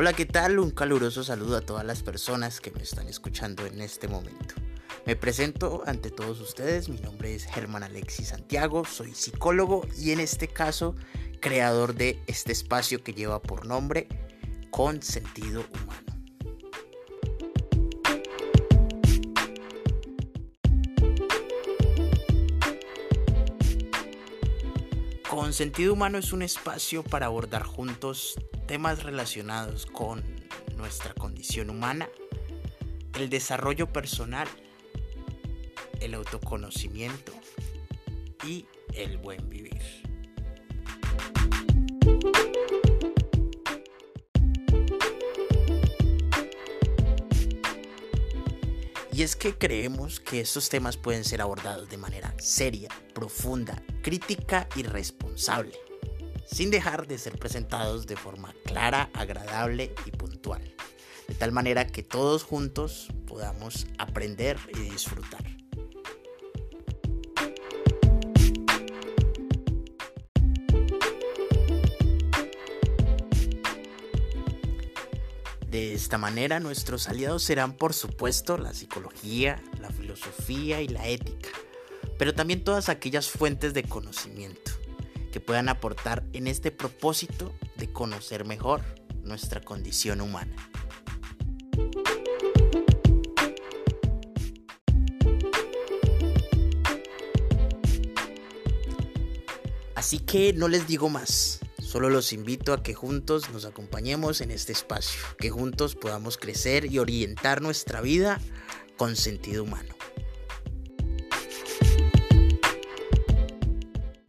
Hola, ¿qué tal? Un caluroso saludo a todas las personas que me están escuchando en este momento. Me presento ante todos ustedes, mi nombre es Germán Alexis Santiago, soy psicólogo y en este caso creador de este espacio que lleva por nombre Con Sentido Humano. Con Sentido Humano es un espacio para abordar juntos temas relacionados con nuestra condición humana, el desarrollo personal, el autoconocimiento y el buen vivir. Y es que creemos que estos temas pueden ser abordados de manera seria, profunda, crítica y responsable sin dejar de ser presentados de forma clara, agradable y puntual, de tal manera que todos juntos podamos aprender y disfrutar. De esta manera nuestros aliados serán por supuesto la psicología, la filosofía y la ética, pero también todas aquellas fuentes de conocimiento que puedan aportar en este propósito de conocer mejor nuestra condición humana. Así que no les digo más, solo los invito a que juntos nos acompañemos en este espacio, que juntos podamos crecer y orientar nuestra vida con sentido humano.